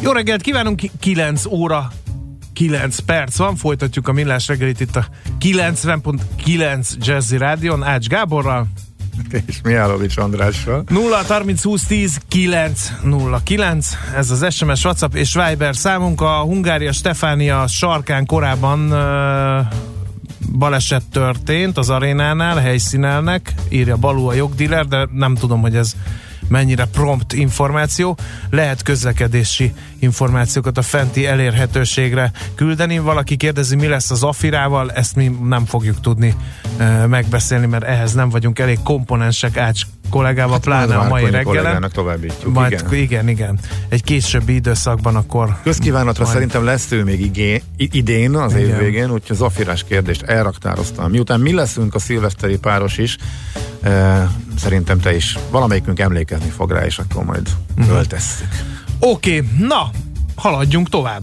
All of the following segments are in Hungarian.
Jó reggelt kívánunk, 9 óra 9 perc van, folytatjuk a millás reggelit itt a 90.9 Jazzy Rádion, Ács Gáborral. És Mihálovics Andrással. 0 30 20 10 9 0 9, ez az SMS, WhatsApp és Viber számunk. A Hungária Stefánia sarkán korábban uh, baleset történt az arénánál, helyszínelnek, írja Balú a jogdíler, de nem tudom, hogy ez mennyire prompt információ. Lehet közlekedési információkat a fenti elérhetőségre küldeni. Valaki kérdezi, mi lesz az afirával, ezt mi nem fogjuk tudni e, megbeszélni, mert ehhez nem vagyunk elég komponensek Ács kollégával, hát pláne a mai reggelen. Majd, igen. igen, igen. Egy későbbi időszakban akkor... Közkívánatra majd... szerintem lesz ő még igé, idén, az igen. év végén, úgyhogy az afirás kérdést elraktároztam. Miután mi leszünk a szilveszteri páros is, e, szerintem te is valamelyikünk emlékezni fog rá, és akkor majd uh-huh. öltesszük. Oké, okay, na, haladjunk tovább.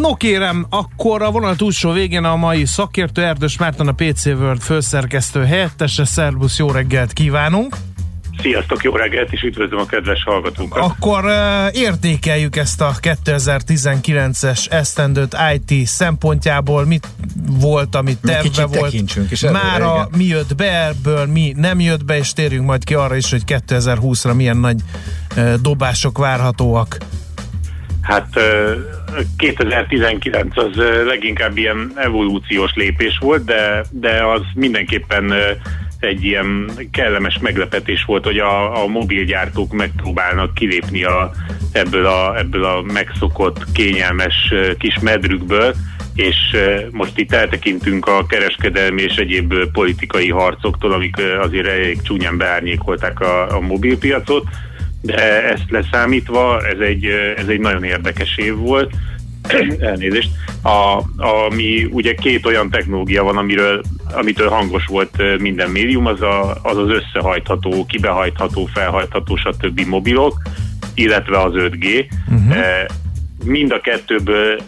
No kérem, akkor a vonal túlsó végén a mai szakértő Erdős Márton a PC World főszerkesztő helyettese. Szerbusz, jó reggelt kívánunk! Sziasztok, jó reggelt, és üdvözlöm a kedves hallgatókat. Akkor uh, értékeljük ezt a 2019-es esztendőt IT szempontjából. Mit volt, amit terve volt? És Mára mi jött be ebből, mi nem jött be, és térjünk majd ki arra is, hogy 2020-ra milyen nagy uh, dobások várhatóak. Hát uh, 2019 az leginkább ilyen evolúciós lépés volt, de, de az mindenképpen egy ilyen kellemes meglepetés volt, hogy a, a mobilgyártók megpróbálnak kilépni a, ebből, a, ebből a megszokott, kényelmes kis medrükből, és most itt eltekintünk a kereskedelmi és egyéb politikai harcoktól, amik azért elég csúnyán beárnyékolták a, a mobilpiacot, de ezt leszámítva ez egy, ez egy nagyon érdekes év volt. Elnézést. A, ami ugye két olyan technológia van, amiről, amitől hangos volt minden médium, az a, az, az összehajtható, kibehajtható, felhajtható, stb. mobilok, illetve az 5G. Uh-huh. Mind a kettőből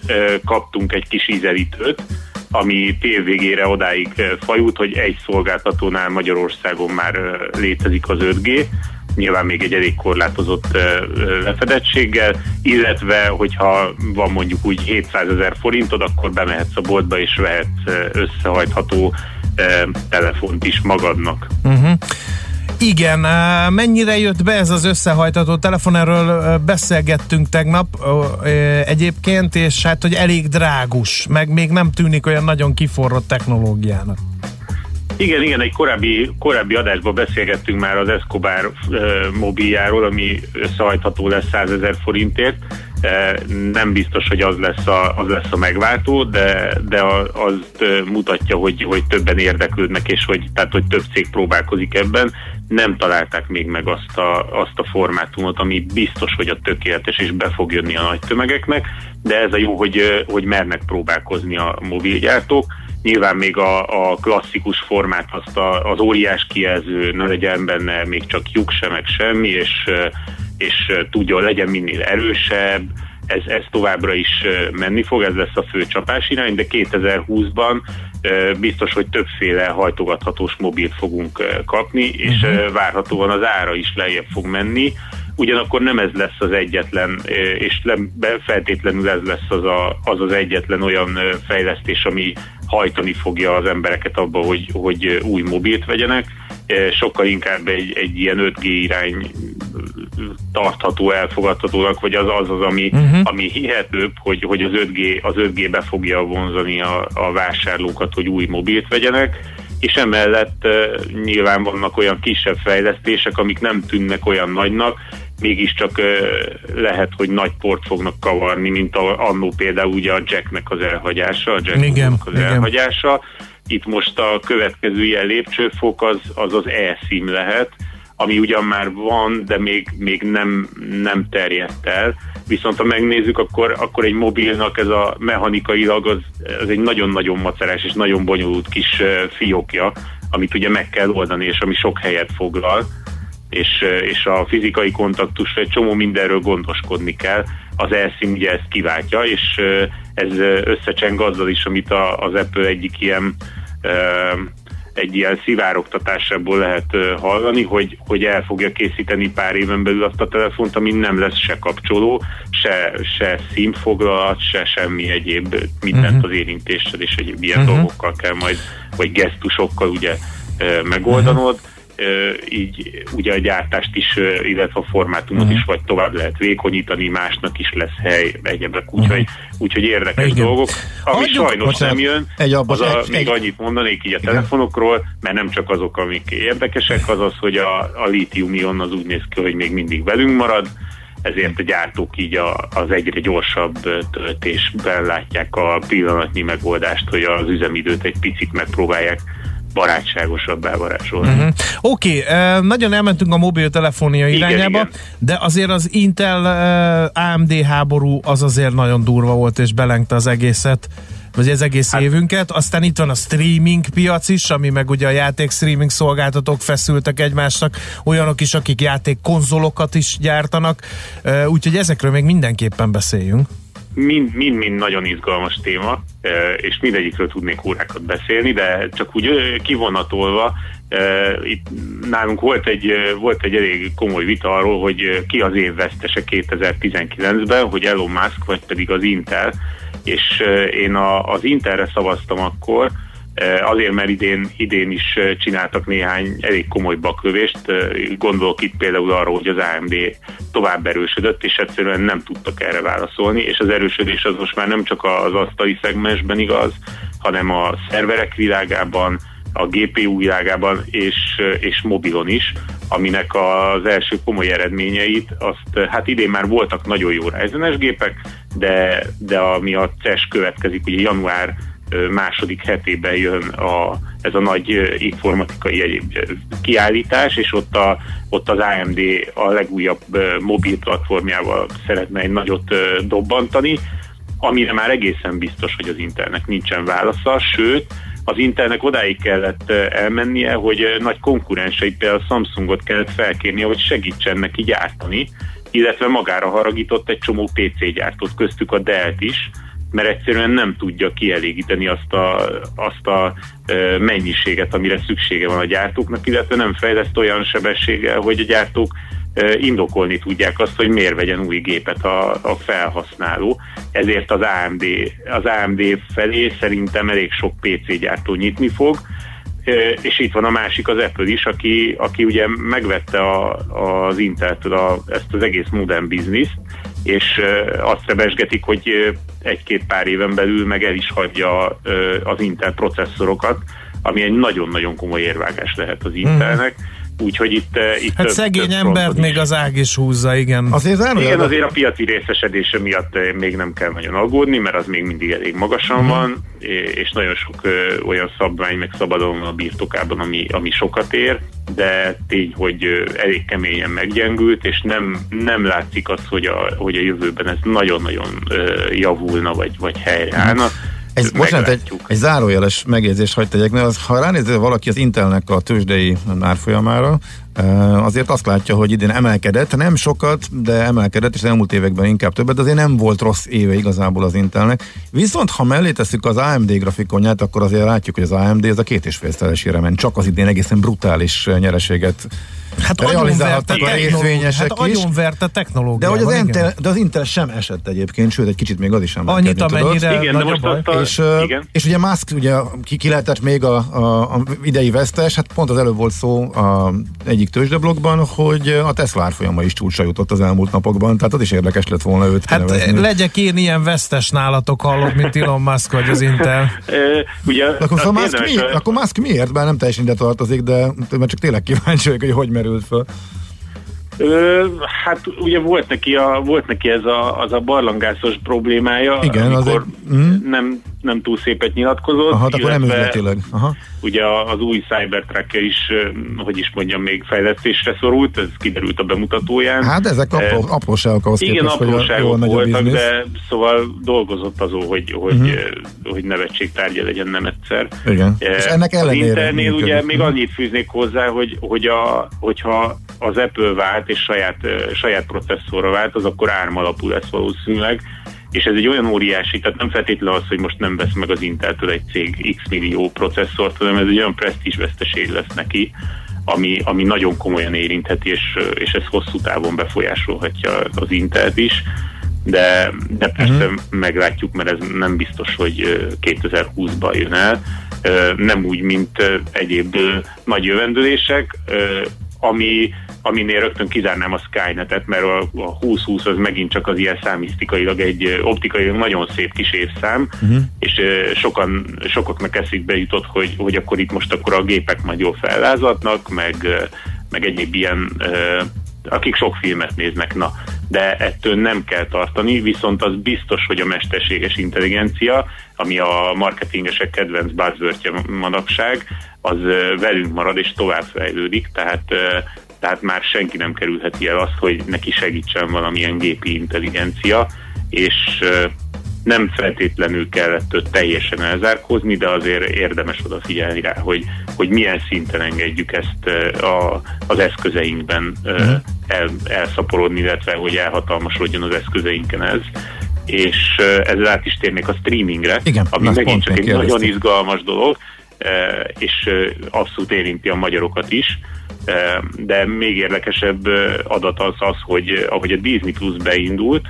kaptunk egy kis ízelítőt, ami tél végére odáig fajult, hogy egy szolgáltatónál Magyarországon már létezik az 5G, nyilván még egy elég korlátozott lefedettséggel, illetve hogyha van mondjuk úgy 700 ezer forintod, akkor bemehetsz a boltba és vehetsz összehajtható telefont is magadnak. Uh-huh. Igen, mennyire jött be ez az összehajtató telefon, erről beszélgettünk tegnap egyébként, és hát, hogy elég drágus, meg még nem tűnik olyan nagyon kiforrott technológiának. Igen, igen, egy korábbi, korábbi adásban beszélgettünk már az Escobar uh, mobiljáról, ami összehajtható lesz 100 ezer forintért. Uh, nem biztos, hogy az lesz a, az lesz a megváltó, de, de az uh, mutatja, hogy, hogy többen érdeklődnek, és hogy, tehát, hogy több cég próbálkozik ebben. Nem találták még meg azt a, azt a formátumot, ami biztos, hogy a tökéletes, és be fog jönni a nagy tömegeknek, de ez a jó, hogy, hogy mernek próbálkozni a mobilgyártók Nyilván még a, a klasszikus formát, azt a, az óriás kijelző ne legyen benne még csak lyuk sem, meg semmi, és, és tudja, legyen minél erősebb, ez, ez továbbra is menni fog, ez lesz a fő csapás irány, de 2020-ban biztos, hogy többféle hajtogathatós mobilt fogunk kapni, és uh-huh. várhatóan az ára is lejjebb fog menni, ugyanakkor nem ez lesz az egyetlen, és feltétlenül ez lesz az, a, az az egyetlen olyan fejlesztés, ami hajtani fogja az embereket abba, hogy, hogy új mobilt vegyenek, sokkal inkább egy, egy ilyen 5G irány tartható, elfogadhatónak, vagy az az, az ami, uh-huh. ami hihetőbb, hogy, hogy az 5G, az 5G be fogja vonzani a, a vásárlókat, hogy új mobilt vegyenek, és emellett uh, nyilván vannak olyan kisebb fejlesztések, amik nem tűnnek olyan nagynak, mégiscsak lehet, hogy nagy port fognak kavarni, mint a, annó például ugye a Jacknek az elhagyása, a Jack igen, az igen. elhagyása. Itt most a következő ilyen lépcsőfok az az, az e-sim lehet, ami ugyan már van, de még, még nem, nem terjedt el. Viszont ha megnézzük, akkor, akkor egy mobilnak ez a mechanikailag az, az egy nagyon-nagyon macerás és nagyon bonyolult kis fiókja, amit ugye meg kell oldani, és ami sok helyet foglal, és, és a fizikai kontaktusra egy csomó mindenről gondoskodni kell. Az elszín ugye ezt kiváltja, és ez összecseng azzal is, amit a, az Apple egyik ilyen egy ilyen szivárogtatásából lehet hallani, hogy, hogy el fogja készíteni pár éven belül azt a telefont, ami nem lesz se kapcsoló, se, se színfoglalat, se semmi egyéb, mindent uh-huh. az érintéssel és egyéb ilyen uh-huh. dolgokkal kell majd, vagy gesztusokkal ugye megoldanod. Uh-huh így ugye a gyártást is, illetve a formátumot uh-huh. is vagy tovább lehet vékonyítani, másnak is lesz hely, egyebek, úgyhogy, uh-huh. úgyhogy érdekes Igen. dolgok. Ami Hagyjuk, sajnos bocsánat, nem jön, egy abba, az a, egy, még egy, annyit mondanék így a Igen. telefonokról, mert nem csak azok, amik érdekesek, az az, hogy a, a lítium-ion az úgy néz ki, hogy még mindig velünk marad, ezért a gyártók így a, az egyre gyorsabb töltésben látják a pillanatnyi megoldást, hogy az üzemidőt egy picit megpróbálják barátságosabbá varázsolni. Uh-huh. Oké, okay, nagyon elmentünk a mobiltelefonia irányába, igen. de azért az Intel AMD háború az azért nagyon durva volt, és belengte az egészet vagy az egész hát, évünket. Aztán itt van a streaming piac is, ami meg ugye a játék streaming szolgáltatók feszültek egymásnak, olyanok is, akik játék konzolokat is gyártanak, úgyhogy ezekről még mindenképpen beszéljünk mind-mind nagyon izgalmas téma, és mindegyikről tudnék órákat beszélni, de csak úgy kivonatolva, itt nálunk volt egy, volt egy elég komoly vita arról, hogy ki az év vesztese 2019-ben, hogy Elon Musk vagy pedig az Intel, és én a, az Intelre szavaztam akkor, azért, mert idén, idén is eh, csináltak néhány elég komoly baklövést. Eh, gondolok itt például arra, hogy az AMD tovább erősödött, és egyszerűen nem tudtak erre válaszolni, és az erősödés az most már nem csak az asztali szegmensben igaz, hanem a szerverek világában, a GPU világában és, és mobilon is, aminek az első komoly eredményeit, azt hát idén már voltak nagyon jó Ryzen-es gépek, de, de ami a CES következik, ugye január második hetében jön a, ez a nagy informatikai egyéb kiállítás, és ott, a, ott az AMD a legújabb mobil platformjával szeretne egy nagyot dobbantani, amire már egészen biztos, hogy az Intelnek nincsen válasza, sőt, az Intelnek odáig kellett elmennie, hogy nagy konkurenseit, például Samsungot kellett felkérnie, hogy segítsen neki gyártani, illetve magára haragított egy csomó PC gyártót, köztük a Dell-t is, mert egyszerűen nem tudja kielégíteni azt a, azt a mennyiséget, amire szüksége van a gyártóknak, illetve nem fejleszt olyan sebességgel, hogy a gyártók indokolni tudják azt, hogy miért vegyen új gépet a, a felhasználó. Ezért az AMD, az AMD felé szerintem elég sok PC gyártó nyitni fog, és itt van a másik, az Apple is, aki, aki ugye megvette a, az Intel-től a, ezt az egész modern bizniszt, és azt rebesgetik, hogy egy-két pár éven belül meg el is hagyja az Intel processzorokat, ami egy nagyon-nagyon komoly érvágás lehet az Intelnek. Hmm Úgyhogy itt, eh, itt Hát több, szegény több embert még az ág is húzza, igen. Azért, az igen, azért a piaci részesedése miatt eh, még nem kell nagyon aggódni, mert az még mindig elég magasan uh-huh. van, és nagyon sok olyan szabvány meg szabadon a birtokában, ami, ami sokat ér, de tény, hogy elég keményen meggyengült, és nem, nem látszik az, hogy a, hogy a jövőben ez nagyon-nagyon javulna, vagy, vagy helyreállna. Uh-huh egy, bocsánat, egy, egy zárójeles megjegyzést hagyd tegyek, mert az, ha ránézel valaki az Intelnek a tőzsdei árfolyamára, azért azt látja, hogy idén emelkedett, nem sokat, de emelkedett, és az elmúlt években inkább többet, de azért nem volt rossz éve igazából az Intelnek. Viszont ha mellé tesszük az AMD grafikonját, akkor azért látjuk, hogy az AMD ez a két és fél ment, csak az idén egészen brutális nyereséget Hát realizálhattak a részvényesek hát is. verte technológia. De, hogy az Intel, de az Intel sem esett egyébként, sőt egy kicsit még az is sem Annyit, amennyire igen, nagyobb baj. A, és, igen. és ugye Musk ugye ki, ki lehetett még a, a, a idei vesztes, hát pont az előbb volt szó a egyik egyik tőzsdeblogban, hogy a Tesla árfolyama is csúcsra jutott az elmúlt napokban, tehát az is érdekes lett volna őt Hát kinevezni. legyek én ilyen vesztes nálatok hallott, mint Elon Musk vagy az Intel. Ugye, Akkor, szóval Musk, érdemes, mi, a- akkor Musk miért? Bár nem teljesen ide tartozik, de mert csak tényleg kíváncsi vagyok, hogy hogy merült föl. Ö, hát ugye volt neki, a, volt neki ez a, az a barlangászos problémája, Igen, az amikor egy- mm. nem, nem túl szépet nyilatkozott. Aha, akkor nem üzletileg. Aha. Ugye az új cybertruck is, hogy is mondjam, még fejlesztésre szorult, ez kiderült a bemutatóján. Hát ezek apró, apróságok ahhoz Igen, képest, hogy apróságok a voltak, biznisz. de szóval dolgozott azon, hogy, hogy, uh-huh. hogy nevetségtárgya legyen nem egyszer. Igen. Eh, És ennek az ellenére működik. ugye még Mhm. annyit fűznék hozzá, hogy, hogy a, hogyha az Apple vált és saját, saját processzorra vált, az akkor ARM alapú lesz valószínűleg, és ez egy olyan óriási, tehát nem feltétlenül az, hogy most nem vesz meg az Inteltől egy cég x millió processzort, hanem ez egy olyan presztízs veszteség lesz neki, ami, ami nagyon komolyan érintheti, és, és ez hosszú távon befolyásolhatja az Intelt is de, de persze uh-huh. meglátjuk, mert ez nem biztos, hogy ö, 2020-ban jön el. Nem úgy, mint egyéb nagy jövendőlések, ami, aminél rögtön kizárnám a Skynet-et, mert a, a 2020 az megint csak az ilyen számisztikailag egy optikailag nagyon szép kis évszám, uh-huh. és sokan, sokaknak eszükbe jutott, hogy, hogy akkor itt most akkor a gépek majd jól fellázadnak, meg, meg egyéb ilyen akik sok filmet néznek, na, de ettől nem kell tartani, viszont az biztos, hogy a mesterséges intelligencia, ami a marketingesek kedvenc buzzwordje manapság, az velünk marad és tovább fejlődik, tehát tehát már senki nem kerülheti el azt, hogy neki segítsen valamilyen gépi intelligencia, és nem feltétlenül kellett teljesen elzárkózni, de azért érdemes odafigyelni rá, hogy, hogy milyen szinten engedjük ezt a, az eszközeinkben ö, el, elszaporodni, illetve hogy elhatalmasodjon az eszközeinken ez. És ezzel át is térnék a streamingre, Igen, ami megint csak egy nagyon kérdeztem. izgalmas dolog, és abszolút érinti a magyarokat is. De még érdekesebb adat az az, hogy ahogy a Disney Plus beindult,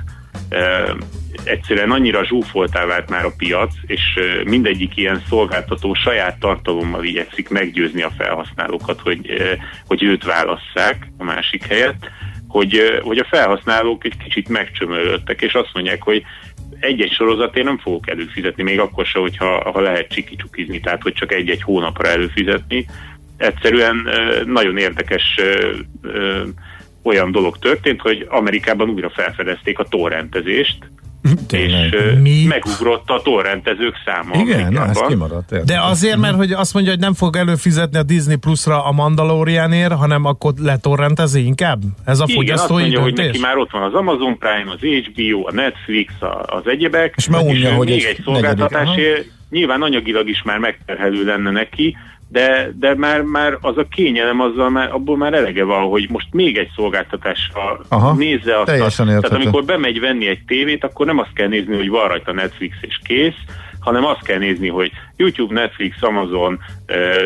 egyszerűen annyira zsúfoltá vált már a piac, és mindegyik ilyen szolgáltató saját tartalommal igyekszik meggyőzni a felhasználókat, hogy, hogy őt válasszák a másik helyett, hogy, hogy a felhasználók egy kicsit megcsömörödtek, és azt mondják, hogy egy-egy sorozatért nem fogok előfizetni, még akkor se, hogyha ha lehet csiki-csukizni, tehát hogy csak egy-egy hónapra előfizetni. Egyszerűen nagyon érdekes olyan dolog történt, hogy Amerikában újra felfedezték a torrentezést, Tényleg. és Mi? megugrott a torrentezők száma Igen, na, ez kimaradt. érted. De azért, mert hogy azt mondja, hogy nem fog előfizetni a Disney Plus-ra a Mandalorianért, hanem akkor letorrentezi inkább? Ez a Igen, azt fogyasztói mondja, hogy döntés? neki már ott van az Amazon Prime, az HBO, a Netflix, a, az egyebek, És már unja, hogy még egy egy szolgáltatásért nyilván anyagilag is már megterhelő lenne neki, de, de már, már az a kényelem, azzal már, abból már elege van, hogy most még egy szolgáltatással Aha, nézze azt. teljesen a, tehát amikor bemegy venni egy tévét, akkor nem azt kell nézni, hogy van rajta Netflix és kész, hanem azt kell nézni, hogy YouTube, Netflix, Amazon,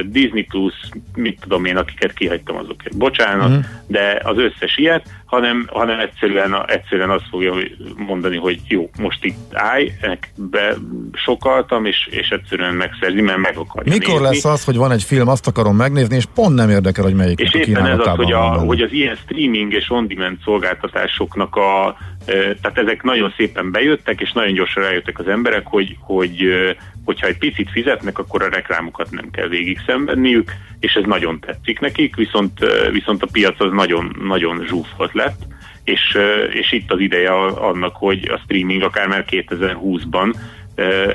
Disney Plus, mit tudom én, akiket kihagytam azokért, bocsánat, mm. de az összes ilyet, hanem, hanem egyszerűen, egyszerűen azt fogja mondani, hogy jó, most itt állj, be sokaltam, és, és egyszerűen megszerzi, mert meg akarja Mikor nézni. lesz az, hogy van egy film, azt akarom megnézni, és pont nem érdekel, hogy melyik És éppen ez az, hogy, van a, benne. hogy az ilyen streaming és on-demand szolgáltatásoknak a, tehát ezek nagyon szépen bejöttek, és nagyon gyorsan rájöttek az emberek, hogy, hogy hogyha egy picit fizetnek, akkor a reklámokat nem kell végig szenvedniük, és ez nagyon tetszik nekik, viszont, viszont a piac az nagyon, nagyon zsúfolt lett, és, és itt az ideje annak, hogy a streaming akár már 2020-ban ö,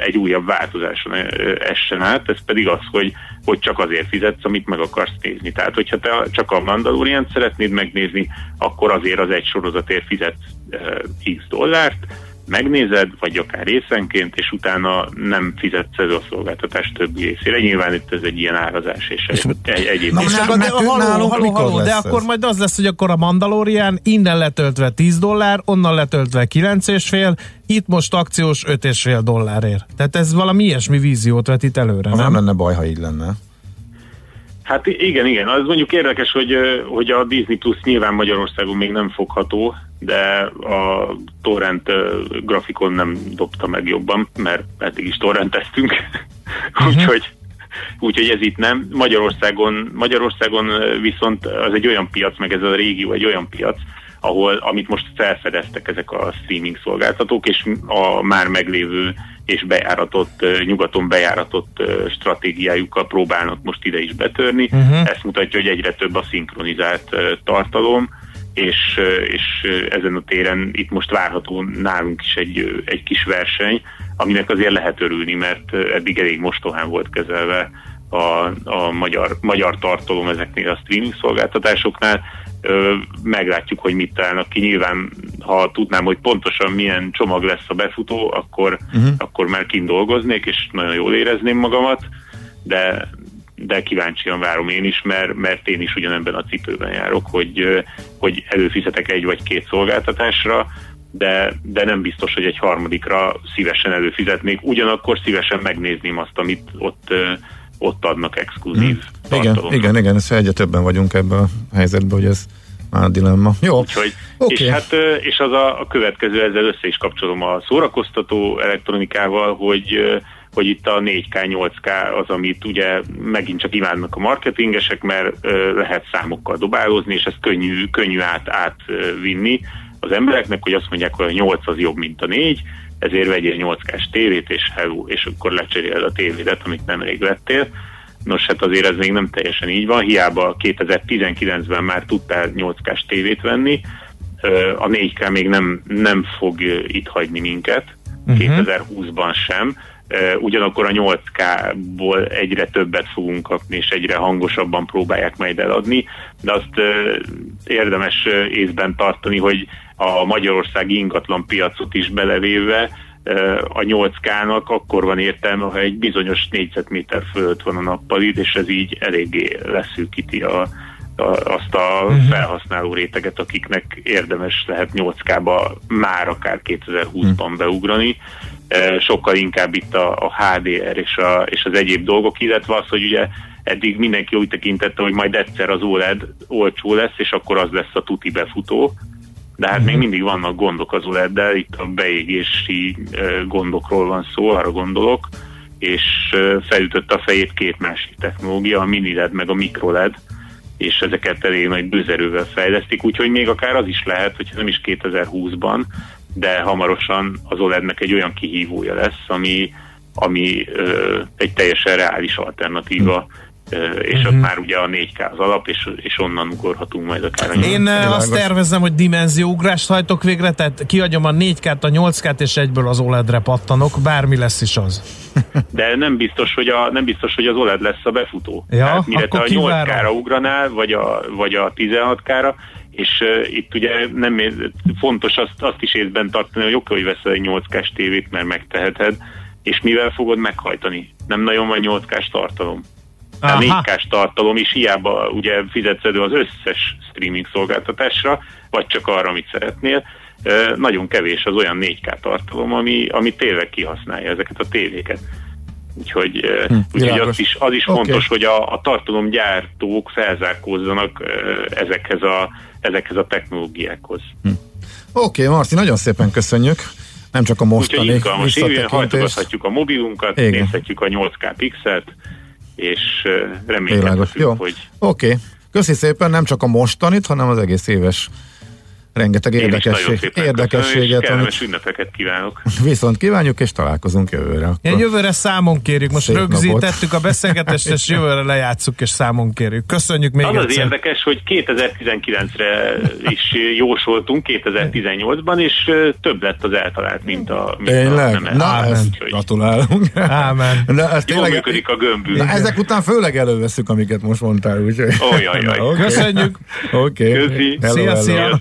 egy újabb változáson essen át, ez pedig az, hogy, hogy csak azért fizetsz, amit meg akarsz nézni. Tehát, hogyha te csak a Mandalorian szeretnéd megnézni, akkor azért az egy sorozatért fizetsz ö, x dollárt, megnézed, vagy akár részenként, és utána nem fizetsz ez a szolgáltatás többi részére. Nyilván itt ez egy ilyen árazás és, És- egy, egy, egyéb. Na, És akkor, de, haló, nálunk haló, haló, de akkor ez? majd az lesz, hogy akkor a Mandalorian innen letöltve 10 dollár, onnan letöltve 9,5, itt most akciós 5,5 dollárért. Tehát ez valami ilyesmi víziót vetít előre, nem nem? lenne baj, ha így lenne. Hát igen, igen. Az mondjuk érdekes, hogy, hogy a Disney Plus nyilván Magyarországon még nem fogható, de a torrent grafikon nem dobta meg jobban, mert eddig is torrenteztünk. Úgyhogy úgyhogy ez itt nem. Magyarországon, Magyarországon viszont az egy olyan piac, meg ez a régió egy olyan piac, ahol, amit most felfedeztek ezek a streaming szolgáltatók, és a már meglévő és bejáratott, nyugaton bejáratott stratégiájukkal próbálnak most ide is betörni. Uh-huh. Ezt mutatja, hogy egyre több a szinkronizált tartalom, és, és ezen a téren itt most várható nálunk is egy, egy kis verseny, aminek azért lehet örülni, mert eddig elég mostohán volt kezelve a, a magyar, magyar tartalom ezeknél a streaming szolgáltatásoknál. Meglátjuk, hogy mit találnak ki. Nyilván, ha tudnám, hogy pontosan milyen csomag lesz a befutó, akkor, uh-huh. akkor már kint dolgoznék, és nagyon jól érezném magamat, de, de kíváncsian várom én is, mert, mert én is ugyanebben a cipőben járok, hogy, hogy előfizetek egy vagy két szolgáltatásra, de, de nem biztos, hogy egy harmadikra szívesen előfizetnék. Ugyanakkor szívesen megnézném azt, amit ott, ott adnak exkluzív hmm. Igen, igen, igen, ezt egyre többen vagyunk ebben a helyzetben, hogy ez már a dilemma. Jó. Úgyhogy, okay. és, hát, és az a, a következő, ezzel össze is kapcsolom a szórakoztató elektronikával, hogy hogy itt a 4K, 8K az, amit ugye megint csak imádnak a marketingesek, mert lehet számokkal dobálózni, és ez könnyű, könnyű át, átvinni az embereknek, hogy azt mondják, hogy a 8 az jobb, mint a 4, ezért vegyél 8K-s tévét, és hello, és akkor lecseréled a tévédet, amit nemrég vettél. Nos, hát azért ez még nem teljesen így van, hiába 2019-ben már tudtál 8K-s tévét venni, a 4K még nem, nem fog itt hagyni minket, uh-huh. Mhm. 2020-ban sem, ugyanakkor a 8K-ból egyre többet fogunk kapni, és egyre hangosabban próbálják majd eladni, de azt érdemes észben tartani, hogy a magyarországi ingatlan piacot is belevéve a 8K-nak akkor van értelme, ha egy bizonyos négyzetméter fölött van a nappalid, és ez így eléggé leszűkíti a, a, azt a uh-huh. felhasználó réteget, akiknek érdemes lehet 8K-ba már akár 2020-ban uh-huh. beugrani sokkal inkább itt a, a HDR és, a, és az egyéb dolgok, illetve az, hogy ugye eddig mindenki úgy tekintette, hogy majd egyszer az OLED olcsó lesz, és akkor az lesz a tuti befutó, de hát még mindig vannak gondok az OLED-del, itt a beégési gondokról van szó, arra gondolok, és felütött a fejét két másik technológia, a mini LED meg a micro LED, és ezeket elég nagy bőzerővel fejlesztik, úgyhogy még akár az is lehet, hogy nem is 2020-ban, de hamarosan az OLED-nek egy olyan kihívója lesz, ami, ami ö, egy teljesen reális alternatíva, uh, és uh-huh. ott már ugye a 4K az alap, és, és onnan ugorhatunk majd akár a Én Világos. azt tervezem, hogy dimenzióugrást hajtok végre, tehát kiadjam a 4K-t, a 8K-t, és egyből az OLED-re pattanok, bármi lesz is az. De nem biztos, hogy, a, nem biztos, hogy az OLED lesz a befutó. Ja, tehát mire te a 8K-ra ugranál, vagy a, vagy a 16K-ra, és uh, itt ugye nem fontos azt, azt is észben tartani, hogy oké, hogy veszel egy 8 k tévét, mert megteheted, és mivel fogod meghajtani? Nem nagyon van 8 k tartalom. Aha. A 4 k tartalom is hiába ugye fizetsz elő az összes streaming szolgáltatásra, vagy csak arra, amit szeretnél. Uh, nagyon kevés az olyan 4K tartalom, ami, ami tényleg kihasználja ezeket a tévéket. Úgyhogy, hm, úgyhogy az is, az is okay. fontos, hogy a, a tartalomgyártók felzárkózzanak ezekhez a, ezekhez a technológiákhoz. Hm. Oké, okay, Marci, nagyon szépen köszönjük. Nem csak a mostani visszatekintést. a mobilunkat, Igen. nézhetjük a 8K pixelt, és remélhetjük, hogy... Oké, okay. köszi szépen, nem csak a mostanit, hanem az egész éves rengeteg érdekesség, érdekességet. És kellemes ünnepeket kívánok. Viszont kívánjuk, és találkozunk jövőre. Akkor. jövőre számon kérjük. Most Szép rögzítettük napot. a beszélgetést, és jövőre lejátszuk, és számon kérjük. Köszönjük még az egyszer. Az érdekes, hogy 2019-re is jósoltunk 2018-ban, és több lett az eltalált, mint a, mint Tényleg? a nem Na, ezt úgyhogy... gratulálunk. Ámen. Na, ez Jól működik a gömbű. Na, ezek után főleg előveszük, amiket most mondtál. Úgyhogy... Oh, jaj, jaj. Okay. Köszönjük. Oké. Okay. Szia, szia.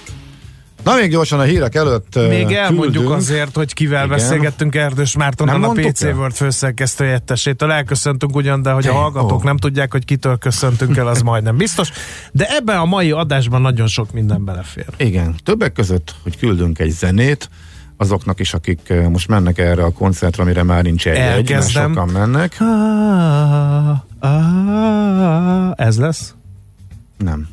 Na még gyorsan a hírek előtt Még elmondjuk küldünk. azért, hogy kivel Igen. beszélgettünk Erdős Mártonnal, a PC el? World főszerkesztő helyettesétől. Elköszöntünk ugyan, de hogy a hallgatók oh. nem tudják, hogy kitől köszöntünk el, az majdnem biztos. De ebben a mai adásban nagyon sok minden belefér. Igen, többek között, hogy küldünk egy zenét, azoknak is, akik most mennek erre a koncertre, amire már nincs egy, mert sokan mennek. Ah, ah, ez lesz? Nem.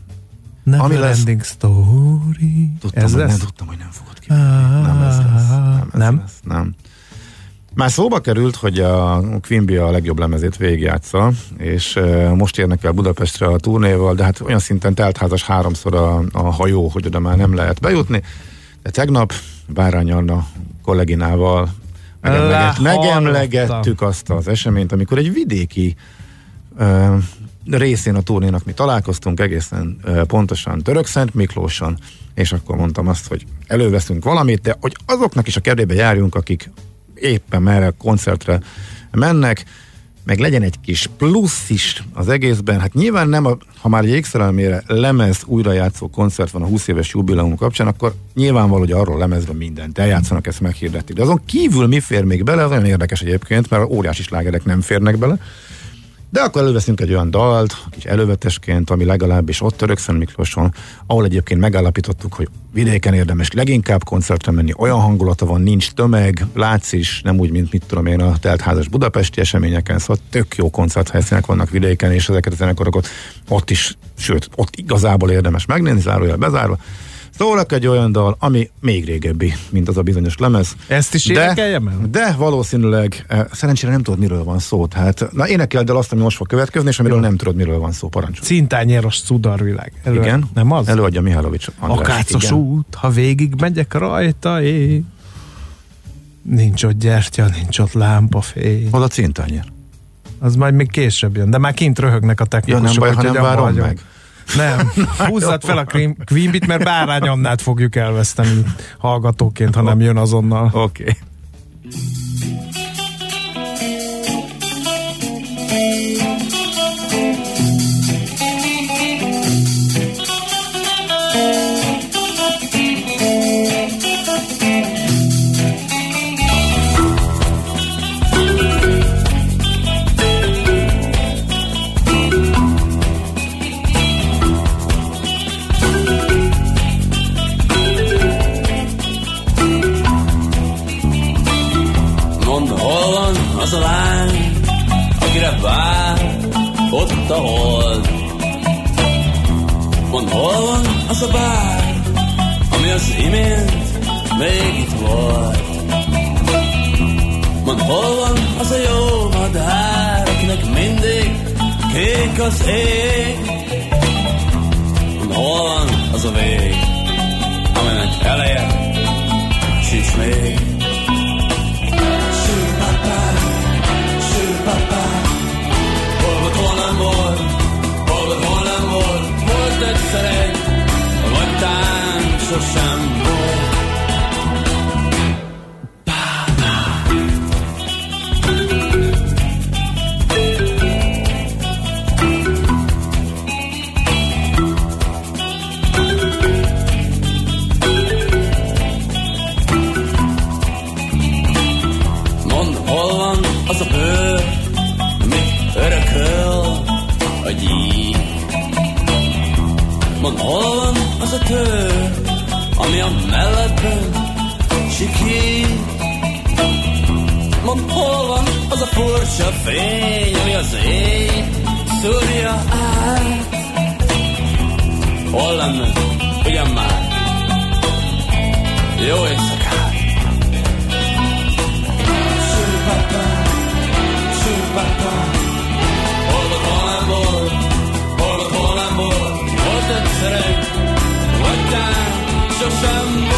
Never Ami lesz... ending story. Tudtam, ez lesz? Nem, tudtam, hogy nem fogod ki. Nem ez lesz. Nem. Ez nem? Lesz. nem. Már szóba került, hogy a Quimby a legjobb lemezét végigjátsza, és most érnek el Budapestre a turnéval, de hát olyan szinten teltházas háromszor a, a hajó, hogy oda már nem lehet bejutni. De tegnap Bárány Anna kolléginával megemleget, megemlegettük azt az eseményt, amikor egy vidéki részén a turnénak mi találkoztunk egészen pontosan Törökszent Miklóson, és akkor mondtam azt, hogy előveszünk valamit, de hogy azoknak is a kedvébe járjunk, akik éppen merre koncertre mennek, meg legyen egy kis plusz is az egészben. Hát nyilván nem, a, ha már egy ékszerelmére lemez újrajátszó koncert van a 20 éves jubileum kapcsán, akkor nyilvánvaló, hogy arról lemezben mindent eljátszanak, ezt meghirdetik. De azon kívül mi fér még bele, az olyan érdekes egyébként, mert óriási slágerek nem férnek bele. De akkor előveszünk egy olyan dalt, kis elővetesként, ami legalábbis ott Törökszön Miklóson, ahol egyébként megállapítottuk, hogy vidéken érdemes leginkább koncertre menni, olyan hangulata van, nincs tömeg, látsz is, nem úgy, mint mit tudom én a teltházas budapesti eseményeken, szóval tök jó koncerthelyszínek vannak vidéken, és ezeket a zenekarakat ott is, sőt, ott igazából érdemes megnézni, zárójel bezárva. Szólok egy olyan dal, ami még régebbi, mint az a bizonyos lemez. Ezt is énekeljem el? De valószínűleg, eh, szerencsére nem tudod, miről van szó. Tehát, na énekeld el azt, ami most fog következni, és amiről Jó. nem tudod, miről van szó. Parancsol. Cintányéros cudarvilág. Elő, igen. Nem az? Előadja Mihálovics András. Akácos út, ha végig megyek rajta, én. Nincs ott gyertya, nincs ott lámpafény. Hol a cintányér? Az majd még később jön, de már kint röhögnek a technikusok. Ja, nem baj, ha nem várom meg. Nem, húzzad fel a Queen mert Bárány Annát fogjuk elveszteni hallgatóként, ha nem jön azonnal. Oké. Okay. Az a fény, ami az ég szúrja át? Hol lenne, ugyan már? Jó éjszakát! Sűrpapa, sűrpapa, hol van, hol nem volt, hol van, hol nem volt, egyszerűen, vagy tán sosem volt.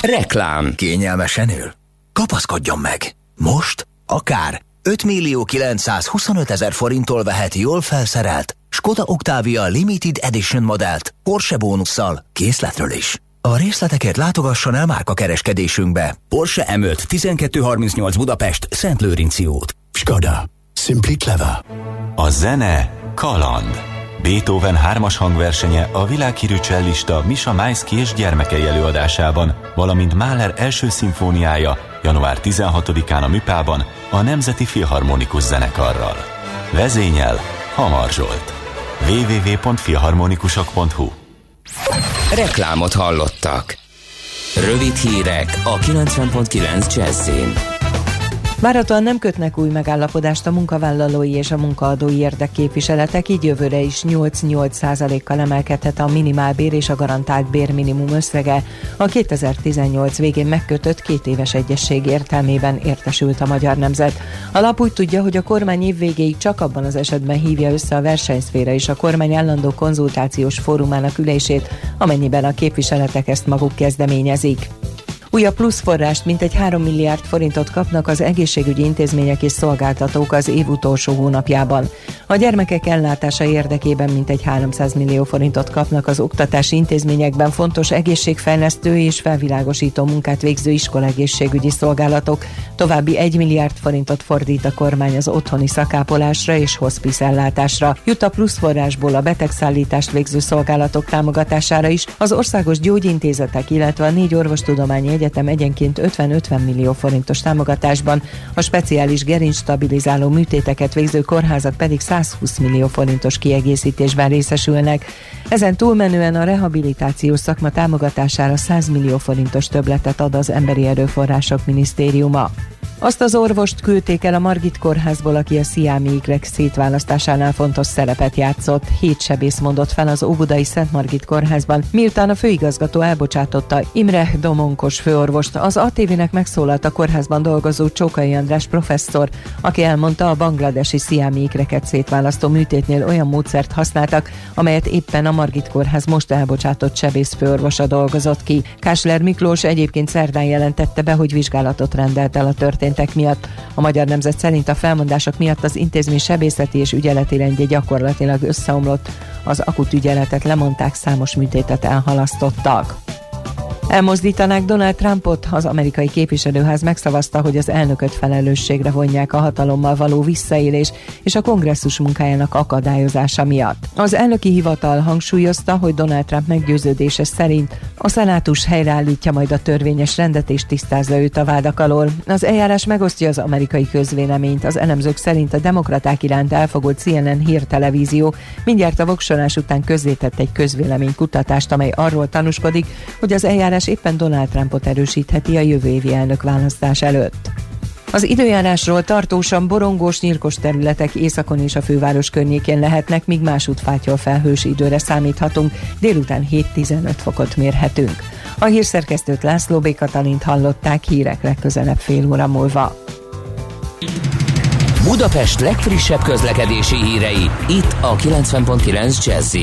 Reklám. Kényelmesen él? Kapaszkodjon meg! Most akár 5 millió 925 ezer forinttól vehet jól felszerelt Skoda Octavia Limited Edition modellt Porsche bónusszal készletről is. A részleteket látogasson el márka kereskedésünkbe. Porsche M5 1238 Budapest Szent Lőrinci út. Skoda. Simply clever. A zene kaland. Beethoven hármas hangversenye a világhírű csellista Misa Maisky és gyermekei előadásában, valamint Mahler első szimfóniája január 16-án a Műpában a Nemzeti Filharmonikus Zenekarral. Vezényel Hamar Zsolt. www.filharmonikusok.hu Reklámot hallottak. Rövid hírek a 90.9 Jazzin. Várhatóan nem kötnek új megállapodást a munkavállalói és a munkaadói érdekképviseletek, így jövőre is 8-8 kal emelkedhet a minimálbér és a garantált bérminimum összege. A 2018 végén megkötött két éves egyesség értelmében értesült a magyar nemzet. A lap úgy tudja, hogy a kormány év végéig csak abban az esetben hívja össze a versenyszféra és a kormány állandó konzultációs fórumának ülését, amennyiben a képviseletek ezt maguk kezdeményezik. Újabb plusz forrást, mintegy 3 milliárd forintot kapnak az egészségügyi intézmények és szolgáltatók az év utolsó hónapjában. A gyermekek ellátása érdekében mintegy 300 millió forintot kapnak az oktatási intézményekben fontos egészségfejlesztő és felvilágosító munkát végző iskolegészségügyi szolgálatok. További 1 milliárd forintot fordít a kormány az otthoni szakápolásra és hospice ellátásra. Jut a plusz forrásból a betegszállítást végző szolgálatok támogatására is, az országos gyógyintézetek, illetve a négy orvostudományi Egyetem egyenként 50-50 millió forintos támogatásban, a speciális gerincstabilizáló műtéteket végző kórházak pedig 120 millió forintos kiegészítésben részesülnek. Ezen túlmenően a rehabilitációs szakma támogatására 100 millió forintos többletet ad az Emberi Erőforrások Minisztériuma. Azt az orvost küldték el a Margit kórházból, aki a sziámi ikrek szétválasztásánál fontos szerepet játszott. Hét sebész mondott fel az Óbudai Szent Margit kórházban, miután a főigazgató elbocsátotta Imre Domonkos főorvost. Az ATV-nek megszólalt a kórházban dolgozó Csókai András professzor, aki elmondta, a bangladesi sziámi ikreket szétválasztó műtétnél olyan módszert használtak, amelyet éppen a Margit kórház most elbocsátott sebész főorvosa dolgozott ki. Kásler Miklós egyébként szerdán jelentette be, hogy vizsgálatot rendelt el a történtek miatt. A Magyar Nemzet szerint a felmondások miatt az intézmény sebészeti és ügyeleti rendje gyakorlatilag összeomlott. Az akut ügyeletet lemondták, számos műtétet elhalasztottak. Elmozdítanák Donald Trumpot, az amerikai képviselőház megszavazta, hogy az elnököt felelősségre vonják a hatalommal való visszaélés és a kongresszus munkájának akadályozása miatt. Az elnöki hivatal hangsúlyozta, hogy Donald Trump meggyőződése szerint a szenátus helyreállítja majd a törvényes rendet és tisztázza őt a vádak alól. Az eljárás megosztja az amerikai közvéleményt. Az elemzők szerint a demokraták iránt elfogult CNN hírtelevízió mindjárt a voksolás után közzétett egy közvéleménykutatást, amely arról tanúskodik, hogy az eljárás időjárás éppen Donald Trumpot erősítheti a jövő évi elnökválasztás előtt. Az időjárásról tartósan borongós, nyírkos területek északon és a főváros környékén lehetnek, míg másút fátyol felhős időre számíthatunk, délután 7-15 fokot mérhetünk. A hírszerkesztőt László B. Katalint hallották hírek legközelebb fél óra múlva. Budapest legfrissebb közlekedési hírei, itt a 90.9 jazz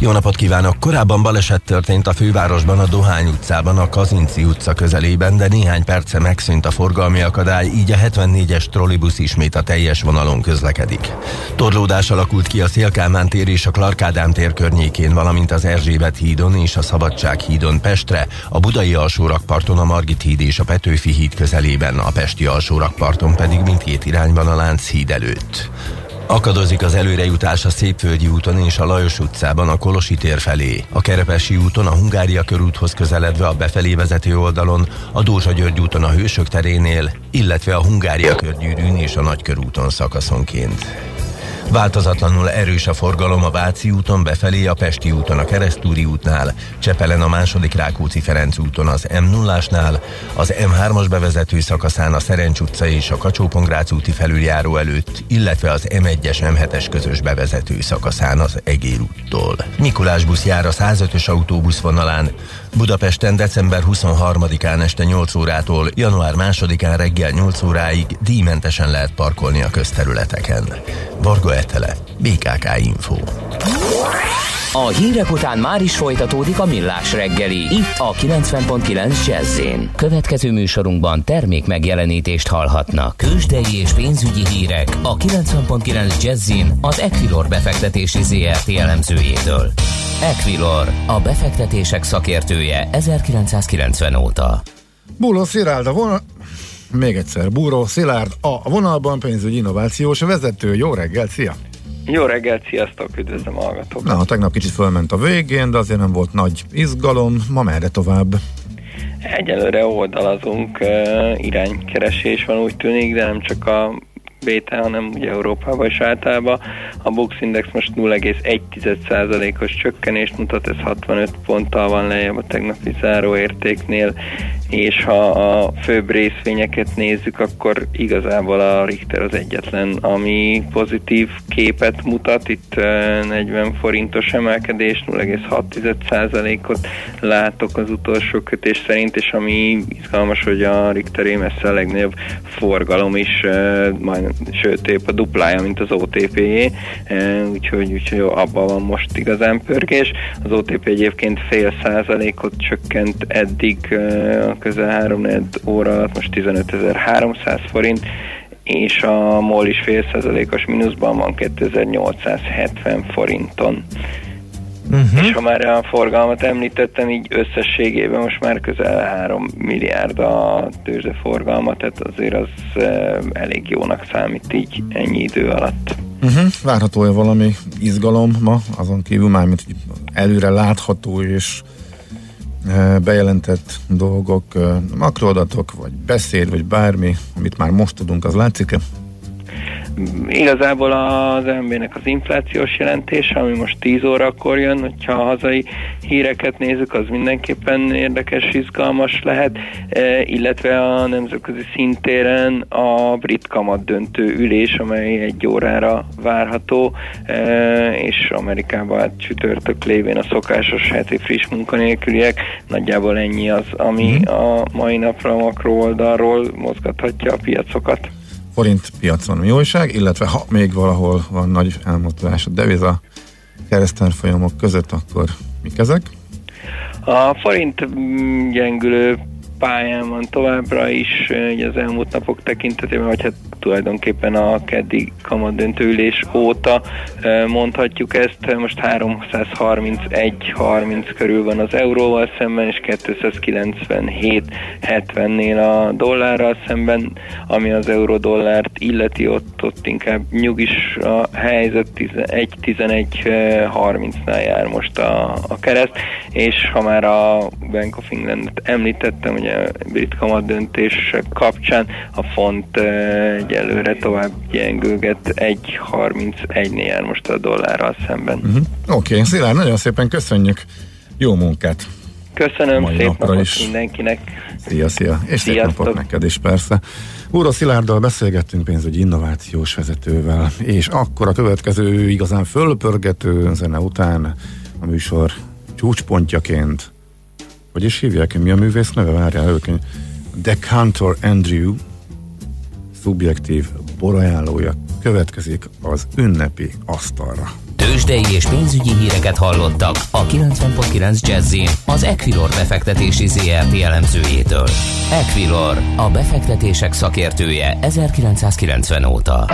jó napot kívánok! Korábban baleset történt a fővárosban a Dohány utcában, a Kazinci utca közelében, de néhány perce megszűnt a forgalmi akadály, így a 74-es trollibusz ismét a teljes vonalon közlekedik. Torlódás alakult ki a Szélkámán tér és a Klarkádám tér környékén, valamint az Erzsébet hídon és a Szabadság hídon Pestre, a Budai alsórakparton a Margit híd és a Petőfi híd közelében, a Pesti alsórakparton pedig mindkét irányban a Lánchíd előtt. Akadozik az előrejutás a Szépföldi úton és a Lajos utcában a Kolosi tér felé. A Kerepesi úton a Hungária körúthoz közeledve a befelé vezető oldalon, a Dózsa György úton a Hősök terénél, illetve a Hungária körgyűrűn és a Nagykörúton szakaszonként. Változatlanul erős a forgalom a Váci úton befelé, a Pesti úton a Keresztúri útnál, Csepelen a második Rákóczi Ferenc úton az M0-ásnál, az M3-as bevezető szakaszán a Szerencs utca és a kacsó úti felüljáró előtt, illetve az M1-es M7-es közös bevezető szakaszán az Egér úttól. Mikulás busz jár a 105-ös autóbuszvonalán, Budapesten december 23-án este 8 órától január 2-án reggel 8 óráig díjmentesen lehet parkolni a közterületeken. Varga Etele, BKK Info. A hírek után már is folytatódik a millás reggeli, itt a 90.9 jazz Következő műsorunkban termék megjelenítést hallhatnak. Kősdei és pénzügyi hírek a 90.9 jazz az Equilor befektetési ZRT elemzőjétől. Equilor, a befektetések szakértője 1990 óta. Búló a vonal... Még egyszer, Búró Szilárd a vonalban pénzügyi innovációs vezető. Jó reggel, szia! Jó reggelt, sziasztok, üdvözlöm a hallgatókat. Na, tegnap kicsit fölment a végén, de azért nem volt nagy izgalom. Ma merre tovább? Egyelőre oldalazunk, iránykeresés van úgy tűnik, de nem csak a BT, hanem ugye Európában is általában. A Bux Index most 0,1%-os csökkenést mutat, ez 65 ponttal van lejjebb a tegnapi záróértéknél, és ha a főbb részvényeket nézzük, akkor igazából a Richter az egyetlen, ami pozitív képet mutat, itt 40 forintos emelkedés, 0,6%-ot látok az utolsó kötés szerint, és ami izgalmas, hogy a Richter messze a legnagyobb forgalom is, majd, sőt, épp a duplája, mint az OTP-jé, úgyhogy, úgyhogy abban van most igazán pörgés. Az OTP egyébként fél százalékot csökkent eddig közel 3 óra alatt, most 15.300 forint, és a MOL is fél százalékos mínuszban van 2870 forinton. Uh-huh. És ha már a forgalmat említettem, így összességében most már közel 3 milliárd a tőzsde forgalma, tehát azért az elég jónak számít így ennyi idő alatt. Uh-huh. Várható-e valami izgalom ma, azon kívül már, mint előre látható és bejelentett dolgok, makroadatok, vagy beszéd, vagy bármi, amit már most tudunk, az látszik-e? Igazából az MB-nek az inflációs jelentése, ami most 10 órakor jön, hogyha a hazai híreket nézzük, az mindenképpen érdekes, izgalmas lehet, e, illetve a nemzetközi szintéren a brit kamat döntő ülés, amely egy órára várható, e, és Amerikában hát csütörtök lévén a szokásos heti friss munkanélküliek, nagyjából ennyi az, ami mhm. a mai napra makro oldalról mozgathatja a piacokat forint piacon mi újság, illetve ha még valahol van nagy elmozdulás a deviza keresztárfolyamok között, akkor mik ezek? A forint gyengülő pályán van továbbra is, ugye az elmúlt napok tekintetében, vagy hát tulajdonképpen a keddi kamadöntőülés óta mondhatjuk ezt, most 331-30 körül van az euróval szemben, és 297-70-nél a dollárral szemben, ami az euró-dollárt illeti, ott, ott inkább nyugis a helyzet, 1-11-30-nál jár most a, a kereszt, és ha már a Bank of England-et említettem, ugye brit kamat döntés kapcsán a font egyelőre tovább gyengülget 1.31-nél jár most a dollárral szemben. Uh-huh. Oké, okay. Szilárd, nagyon szépen köszönjük, jó munkát! Köszönöm, Mai szép napot is. mindenkinek! Szia, szia! És szép napot neked is persze! Úró Szilárddal beszélgettünk pénzügyi innovációs vezetővel, és akkor a következő igazán fölpörgető zene után a műsor csúcspontjaként hogy is hívják? Mi a művész neve? Várjál, előként. Decantor Andrew szubjektív borajánlója következik az ünnepi asztalra. Tőzsdei és pénzügyi híreket hallottak a 90.9 jazz az Equilor befektetési ZRT elemzőjétől. Equilor, a befektetések szakértője 1990 óta.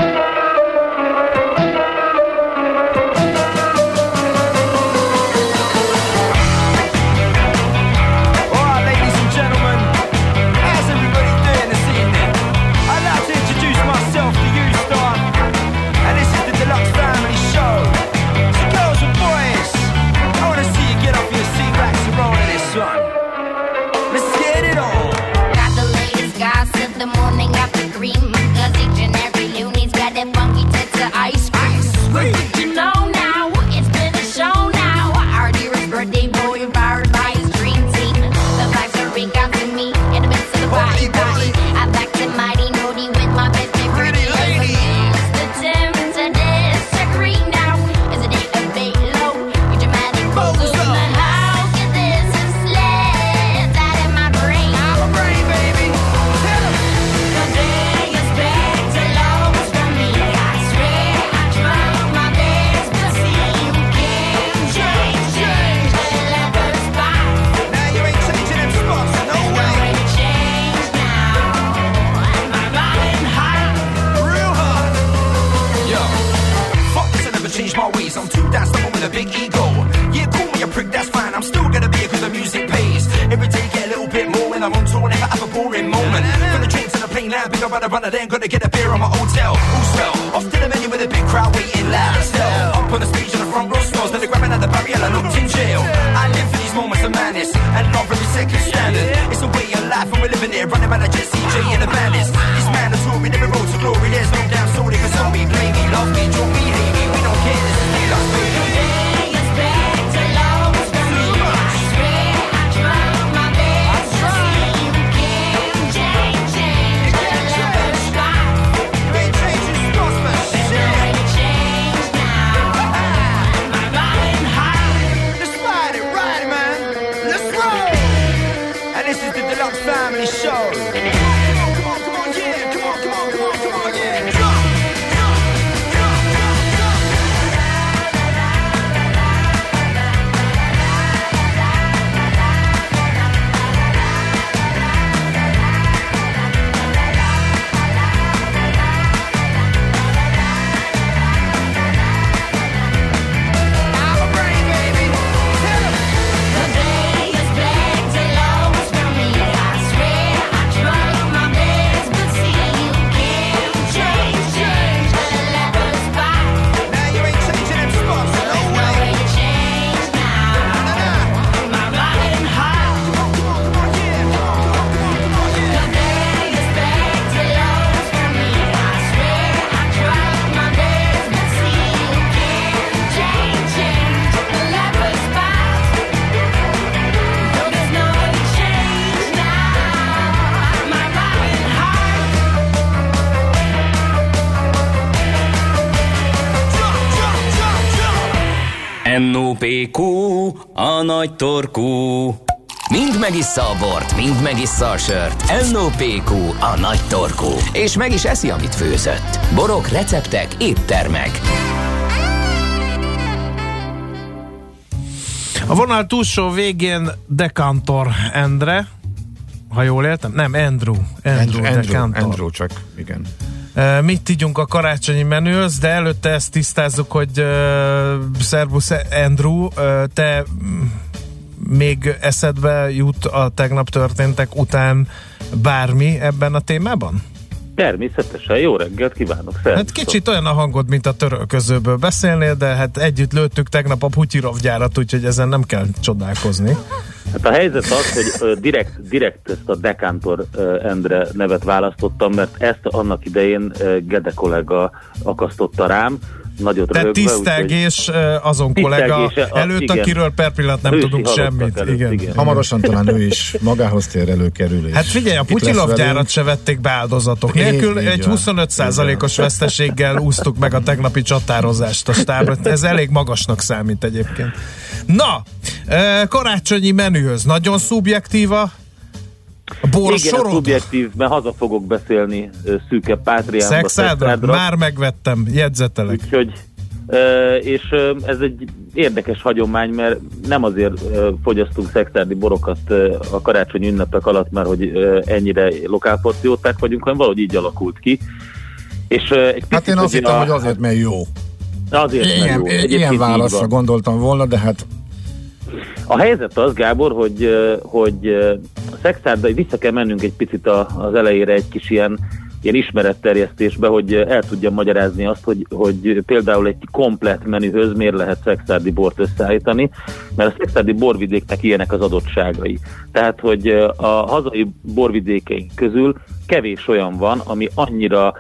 Nagy torkú. Mind megissza a bort, mind megissza a sört. NOPQ, a nagy torkú. És meg is eszi, amit főzött. Borok, receptek, éttermek. A vonal túlsó végén Dekantor Endre, ha jól értem? Nem, Andrew. Andrew, Andrew, Andrew, Dekantor. Andrew csak, igen. Mit tudjunk a karácsonyi menőhöz, de előtte ezt tisztázzuk, hogy uh, szervusz Andrew, uh, te még eszedbe jut a tegnap történtek után bármi ebben a témában? Természetesen, jó reggelt kívánok, szervusztok. Hát kicsit olyan a hangod, mint a törölközőből beszélnél, de hát együtt lőttük tegnap a Putyirov gyárat, úgyhogy ezen nem kell csodálkozni. Hát a helyzet az, hogy direkt, direkt ezt a Dekantor Endre nevet választottam, mert ezt annak idején Gede kollega akasztotta rám, nagyot Tehát röhögve, tisztelgés uh, azon kollega előtt, igen. akiről per pillanat nem Ősi tudunk semmit. előtt, igen. igen. Hamarosan talán ő is magához tér előkerül. Hát figyelj, a Putyilov gyárat se vették be áldozatok nélkül, egy van. 25%-os veszteséggel úsztuk meg a tegnapi csatározást a stábra. Ez elég magasnak számít egyébként. Na, karácsonyi menühöz. Nagyon szubjektíva. A bor Igen, szubjektív, mert haza fogok beszélni ö, szűkebb Pátriánba. Szexádra? Már megvettem, jegyzetelek. Úgyhogy, és ez egy érdekes hagyomány, mert nem azért fogyasztunk szexárdi borokat a karácsonyi ünnepek alatt, mert hogy ennyire lokálpatrióták vagyunk, hanem valahogy így alakult ki. És egy Hát én azt hittem, a- hogy azért, mert jó. Azért, mert Ilyen, jó. Egyébként ilyen válaszra gondoltam volna, de hát A helyzet az, Gábor, hogy, hogy ö, a szexárda, vissza kell mennünk egy picit az elejére egy kis ilyen, ilyen ismeretterjesztésbe, hogy el tudjam magyarázni azt, hogy, hogy például egy komplet menühöz miért lehet szexárdi bort összeállítani, mert a szexárdi borvidéknek ilyenek az adottságai. Tehát, hogy a hazai borvidékeink közül kevés olyan van, ami annyira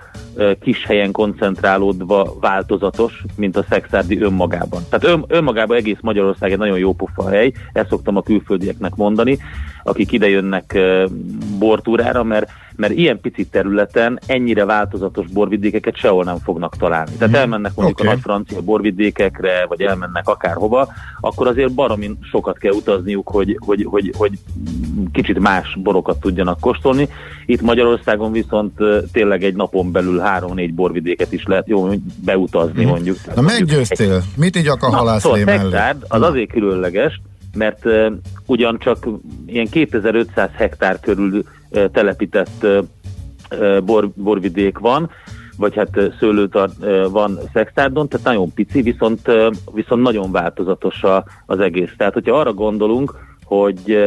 kis helyen koncentrálódva változatos, mint a szexárdi önmagában. Tehát ön, önmagában egész Magyarország egy nagyon jó pofa hely, ezt szoktam a külföldieknek mondani, akik idejönnek bortúrára, mert, mert ilyen pici területen ennyire változatos borvidékeket sehol nem fognak találni. Tehát elmennek mondjuk Oké. a nagy francia borvidékekre, vagy elmennek akárhova, akkor azért baromin sokat kell utazniuk, hogy, hogy, hogy, hogy kicsit más borokat tudjanak kóstolni. Itt Magyarországon viszont tényleg egy napon belül három-négy borvidéket is lehet jó beutazni mondjuk. na meggyőztél. Mit igyak a halászlé szóval mellé? Szexárd az azért különleges, mert uh, ugyancsak ilyen 2500 hektár körül uh, telepített uh, bor, borvidék van, vagy hát ö, szőlőtar ö, van szexárdon, tehát nagyon pici, viszont, viszont nagyon változatos a, az egész. Tehát, hogyha arra gondolunk, hogy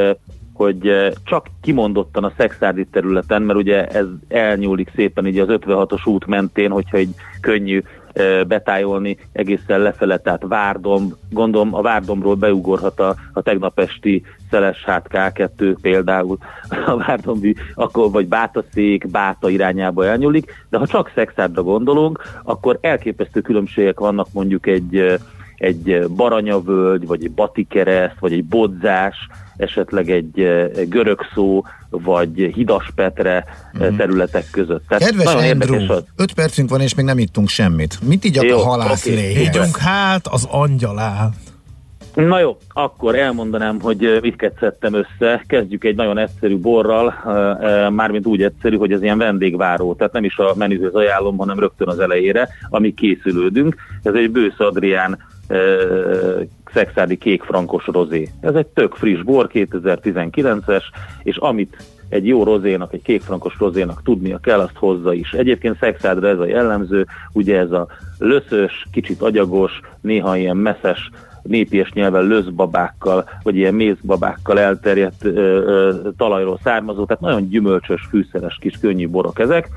hogy ö, csak kimondottan a szexárdi területen, mert ugye ez elnyúlik szépen így az 56-os út mentén, hogyha egy könnyű ö, betájolni egészen lefele, tehát Várdom, gondolom a Várdomról beugorhat a, a tegnap esti Szeles hát K2 például, a Várdombi, akkor vagy Bátaszék, Báta irányába elnyúlik, de ha csak szexárdra gondolunk, akkor elképesztő különbségek vannak mondjuk egy ö, egy baranyavölgy, vagy egy batikereszt, vagy egy bodzás, esetleg egy eh, görög szó, vagy hidaspetre mm. területek között. Tehát Kedves nagyon Andrew, az. 5 percünk van, és még nem ittunk semmit. Mit igyak Jó, a halászléhez? oké. Ígyunk hát az angyalá. Na jó, akkor elmondanám, hogy eh, mit szedtem össze. Kezdjük egy nagyon egyszerű borral, eh, eh, mármint úgy egyszerű, hogy ez ilyen vendégváró, tehát nem is a menühöz ajánlom, hanem rögtön az elejére, amíg készülődünk. Ez egy Bősz Adrián szexádi kék frankos rozé. Ez egy tök friss bor, 2019-es, és amit egy jó rozénak, egy kékfrankos rozénak tudnia kell, azt hozza is. Egyébként szexádra ez a jellemző, ugye ez a löszös, kicsit agyagos, néha ilyen messzes népies nyelven löszbabákkal, vagy ilyen mézbabákkal elterjedt ö, ö, talajról származó, tehát nagyon gyümölcsös, fűszeres kis könnyű borok ezek.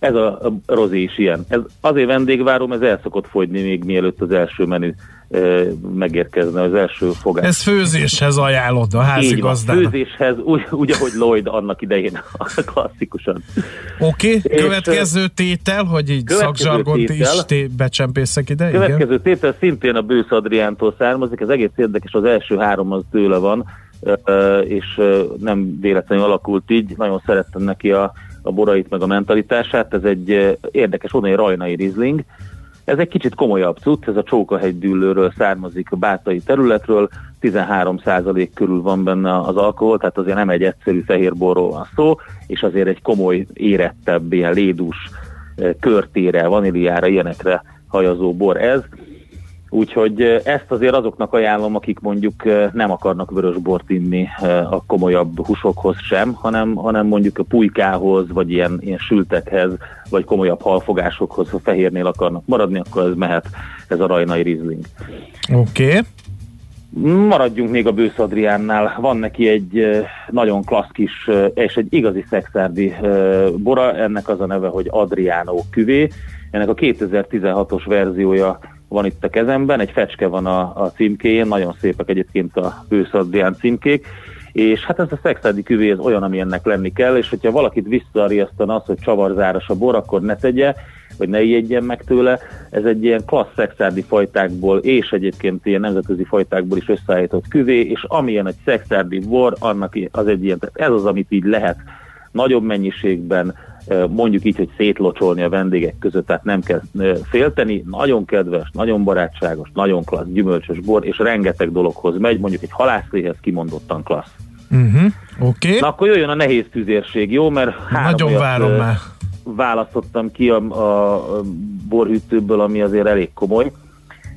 Ez a, rozé is ilyen. Ez azért vendégvárom, ez el szokott fogyni még mielőtt az első menü ö, megérkezne, az első fogás. Ez főzéshez ajánlod a Így házigazdának. főzéshez, úgy, úgy, ahogy Lloyd annak idején klasszikusan. Oké, okay, És, következő tétel, hogy így szakzsargont is té- becsempészek ide, igen? Következő tétel szintén a Bősz Adriántól származik, ez egész érdekes, az első három az tőle van, és nem véletlenül alakult így, nagyon szerettem neki a, a borait meg a mentalitását, ez egy ö, érdekes, onnan egy rajnai rizling, ez egy kicsit komolyabb cucc, ez a Csókahegy dűlőről származik, a bátai területről, 13% körül van benne az alkohol, tehát azért nem egy egyszerű fehérborról van szó, és azért egy komoly, érettebb, ilyen lédús eh, körtére, vaníliára, ilyenekre hajazó bor ez. Úgyhogy ezt azért azoknak ajánlom, akik mondjuk nem akarnak vörös bort inni a komolyabb húsokhoz sem, hanem, hanem mondjuk a pulykához, vagy ilyen, ilyen sültekhez, vagy komolyabb halfogásokhoz, ha fehérnél akarnak maradni, akkor ez mehet ez a rajnai rizling. Oké. Okay. Maradjunk még a Bősz Adriánnál. Van neki egy nagyon klassz kis és egy igazi szexárdi bora, ennek az a neve, hogy Adriano küvé. Ennek a 2016-os verziója van itt a kezemben, egy fecske van a, a címkéjén, nagyon szépek egyébként a Bősz Adrián címkék, és hát ez a szexádi küvé ez olyan, ami ennek lenni kell, és hogyha valakit visszariasztana az, hogy csavarzáros a bor, akkor ne tegye, vagy ne ijedjen meg tőle. Ez egy ilyen klassz szexárdi fajtákból, és egyébként ilyen nemzetközi fajtákból is összeállított küvé, és amilyen egy szexárdi bor, annak az egy ilyen, tehát ez az, amit így lehet nagyobb mennyiségben, mondjuk így, hogy szétlocsolni a vendégek között, tehát nem kell félteni, nagyon kedves, nagyon barátságos, nagyon klassz, gyümölcsös bor, és rengeteg dologhoz megy, mondjuk egy halászléhez kimondottan klassz. Uh-huh. Oké. Okay. Na akkor jöjjön a nehéz tüzérség, jó? Mert három Nagyon olyat, várom már. választottam ki a, a, borhűtőből, ami azért elég komoly.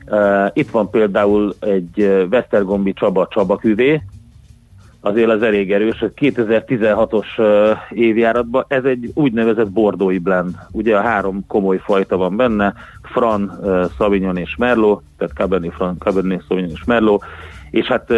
Uh, itt van például egy Vesztergombi Csaba Csaba küvé, azért az elég erős, a 2016-os uh, évjáratban ez egy úgynevezett bordói blend. Ugye a három komoly fajta van benne, Fran, Sauvignon és Merlot, tehát Cabernet Franc, Cabernet Sauvignon és Merlot, és hát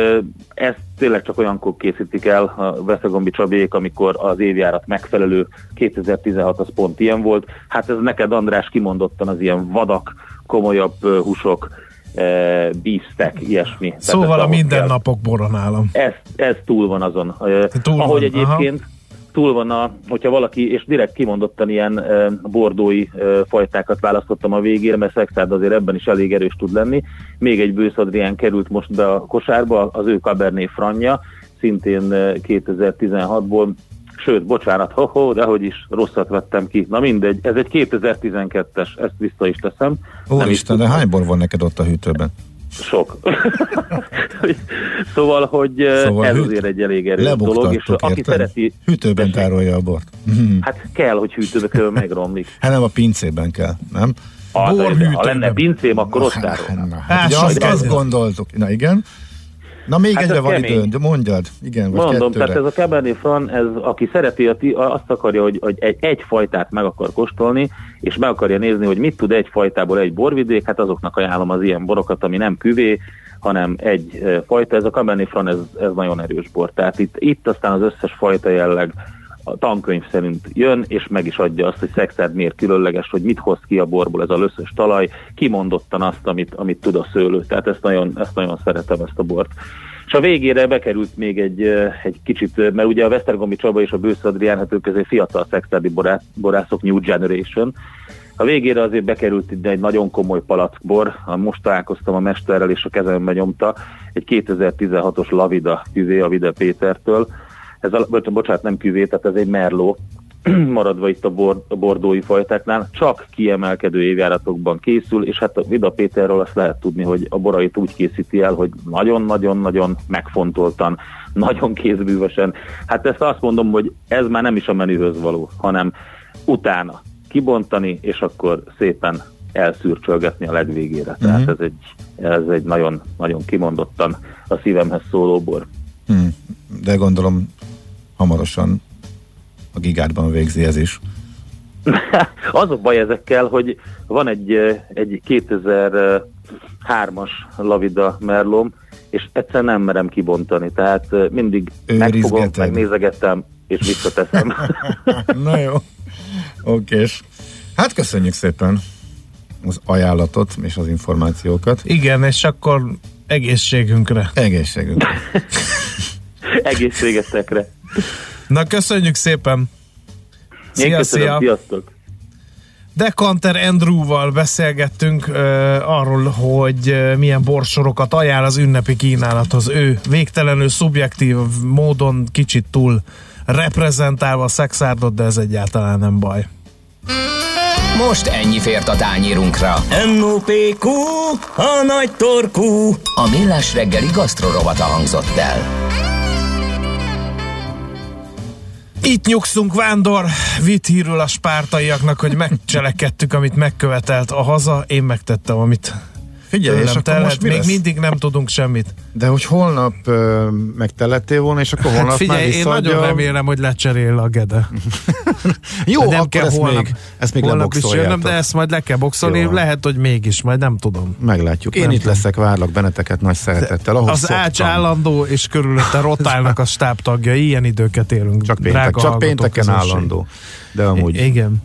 ezt tényleg csak olyankor készítik el a Veszegombi Csabék, amikor az évjárat megfelelő 2016 az pont ilyen volt. Hát ez neked András kimondottan az ilyen vadak, komolyabb húsok, uh, beefsteak, ilyesmi. Tehát Szóval ez a ahhoz kell. mindennapok bora nálam. Ez, ez túl van azon. Túl Túl Ahogy van, egyébként túl van a, hogyha valaki, és direkt kimondottan ilyen e, bordói e, fajtákat választottam a végére, mert Szexárd azért ebben is elég erős tud lenni. Még egy Bősz Adrián került most be a kosárba, az ő Cabernet Franja, szintén e, 2016-ból, sőt, bocsánat, ho-ho, de hogy is rosszat vettem ki. Na mindegy, ez egy 2012-es, ezt vissza is teszem. Úristen, de hány bor van neked ott a hűtőben? sok. szóval, hogy Szóval szóval ez hűt- azért egy elég erős dolog, és Lebuktattuk, aki érted? szereti, Hűtőben Tessék? tárolja a bort. Mhm. hát kell, hogy hűtőbe megromlik. Hát nem a pincében kell, nem? Ha, Borhűtőben. ha lenne pincém, akkor ott Hát, tárol. na, Hát, hát, ugye azt, azt gondoltuk. Na igen, Na még Hát egyre van kemény. időd, mondjad. Igen, vagy Mondom, kettőre. tehát ez a Cabernet Franc, ez, aki szereti, azt akarja, hogy, hogy egy, egy fajtát meg akar kóstolni, és meg akarja nézni, hogy mit tud egy fajtából egy borvidék, hát azoknak ajánlom az ilyen borokat, ami nem küvé, hanem egy eh, fajta. Ez a Cabernet Franc, ez, ez nagyon erős bor. Tehát itt, itt aztán az összes fajta jelleg a tankönyv szerint jön, és meg is adja azt, hogy szexárd miért különleges, hogy mit hoz ki a borból ez a löszös talaj, kimondottan azt, amit, amit tud a szőlő. Tehát ezt nagyon, ezt nagyon szeretem, ezt a bort. És a végére bekerült még egy, egy kicsit, mert ugye a Vesztergomi Csaba és a Bősz Adrián, hát ők azért fiatal szexárdi borász, borászok, New Generation. A végére azért bekerült ide egy nagyon komoly palackbor, most találkoztam a mesterrel, és a kezembe nyomta egy 2016-os Lavida küvé a Vida Pétertől. Ez a, bocs- bocsánat, nem küvé, tehát ez egy merló, maradva itt a, bor, a bordói fajtáknál, csak kiemelkedő évjáratokban készül, és hát a Vida Péterről azt lehet tudni, hogy a borait úgy készíti el, hogy nagyon-nagyon-nagyon megfontoltan, nagyon kézbűvösen. Hát ezt azt mondom, hogy ez már nem is a menühöz való, hanem utána kibontani, és akkor szépen elszürcsölgetni a legvégére. Tehát Mhm. ez egy, ez egy nagyon, nagyon kimondottan a szívemhez szóló bor. Hm, de gondolom hamarosan a gigádban végzi ez is. Az a baj ezekkel, hogy van egy, egy 2003-as Lavida Merlom, és egyszer nem merem kibontani, tehát eh, mindig megfogom, Őrizgeted. megnézegettem, és visszateszem. Na jó, okés. Hát köszönjük szépen az ajánlatot és az információkat. Igen, és akkor egészségünkre. Egészségünkre. Egészségetekre. Na, köszönjük szépen! Én Szia, köszönöm, szia! sziasztok! Dekanter Andrewval beszélgettünk uh, arról, hogy uh, milyen borsorokat ajánl az ünnepi kínálathoz. Ő végtelenül szubjektív módon kicsit túl reprezentálva a szexárdot, de ez egyáltalán nem baj. Most ennyi fért a tányírunkra. M.O.P.Q. A nagy torkú. A millás reggeli gasztrorovata hangzott el. Itt nyugszunk, Vándor! Vitt hírül a spártaiaknak, hogy megcselekedtük, amit megkövetelt a haza, én megtettem, amit Figyelj, és akkor most mi Még lesz? mindig nem tudunk semmit. De hogy holnap ö, meg te lettél volna, és akkor holnap Hát figyelj, már én visszaadja... nagyon remélem, hogy lecserél a Gede. Jó, De nem akkor kell ezt holnap, még, ezt még holnap is jönnöm, de ezt majd le kell boxolni. Jó. Lehet, hogy mégis, majd nem tudom. Meglátjuk. Én Nem itt tudom. leszek, várlak benneteket nagy szeretettel. Ahogy az szoktam. ács állandó, és körülötte rotálnak a stábtagjai. Ilyen időket élünk. Csak, péntek, csak pénteken közönség. állandó. De amúgy... I- igen.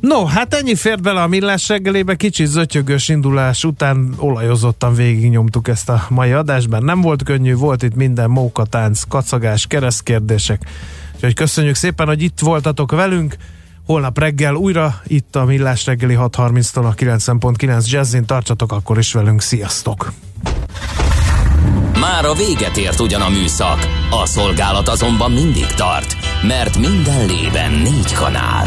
No, hát ennyi fért bele a millás reggelébe, kicsit zötyögös indulás után olajozottan végignyomtuk ezt a mai adásban. Nem volt könnyű, volt itt minden mókatánc, kacagás, keresztkérdések. Úgyhogy köszönjük szépen, hogy itt voltatok velünk. Holnap reggel újra itt a Millás reggeli 6.30-tól a 90.9 Jazzin. Tartsatok akkor is velünk. Sziasztok! Már a véget ért ugyan a műszak, a szolgálat azonban mindig tart, mert minden lében négy kanál.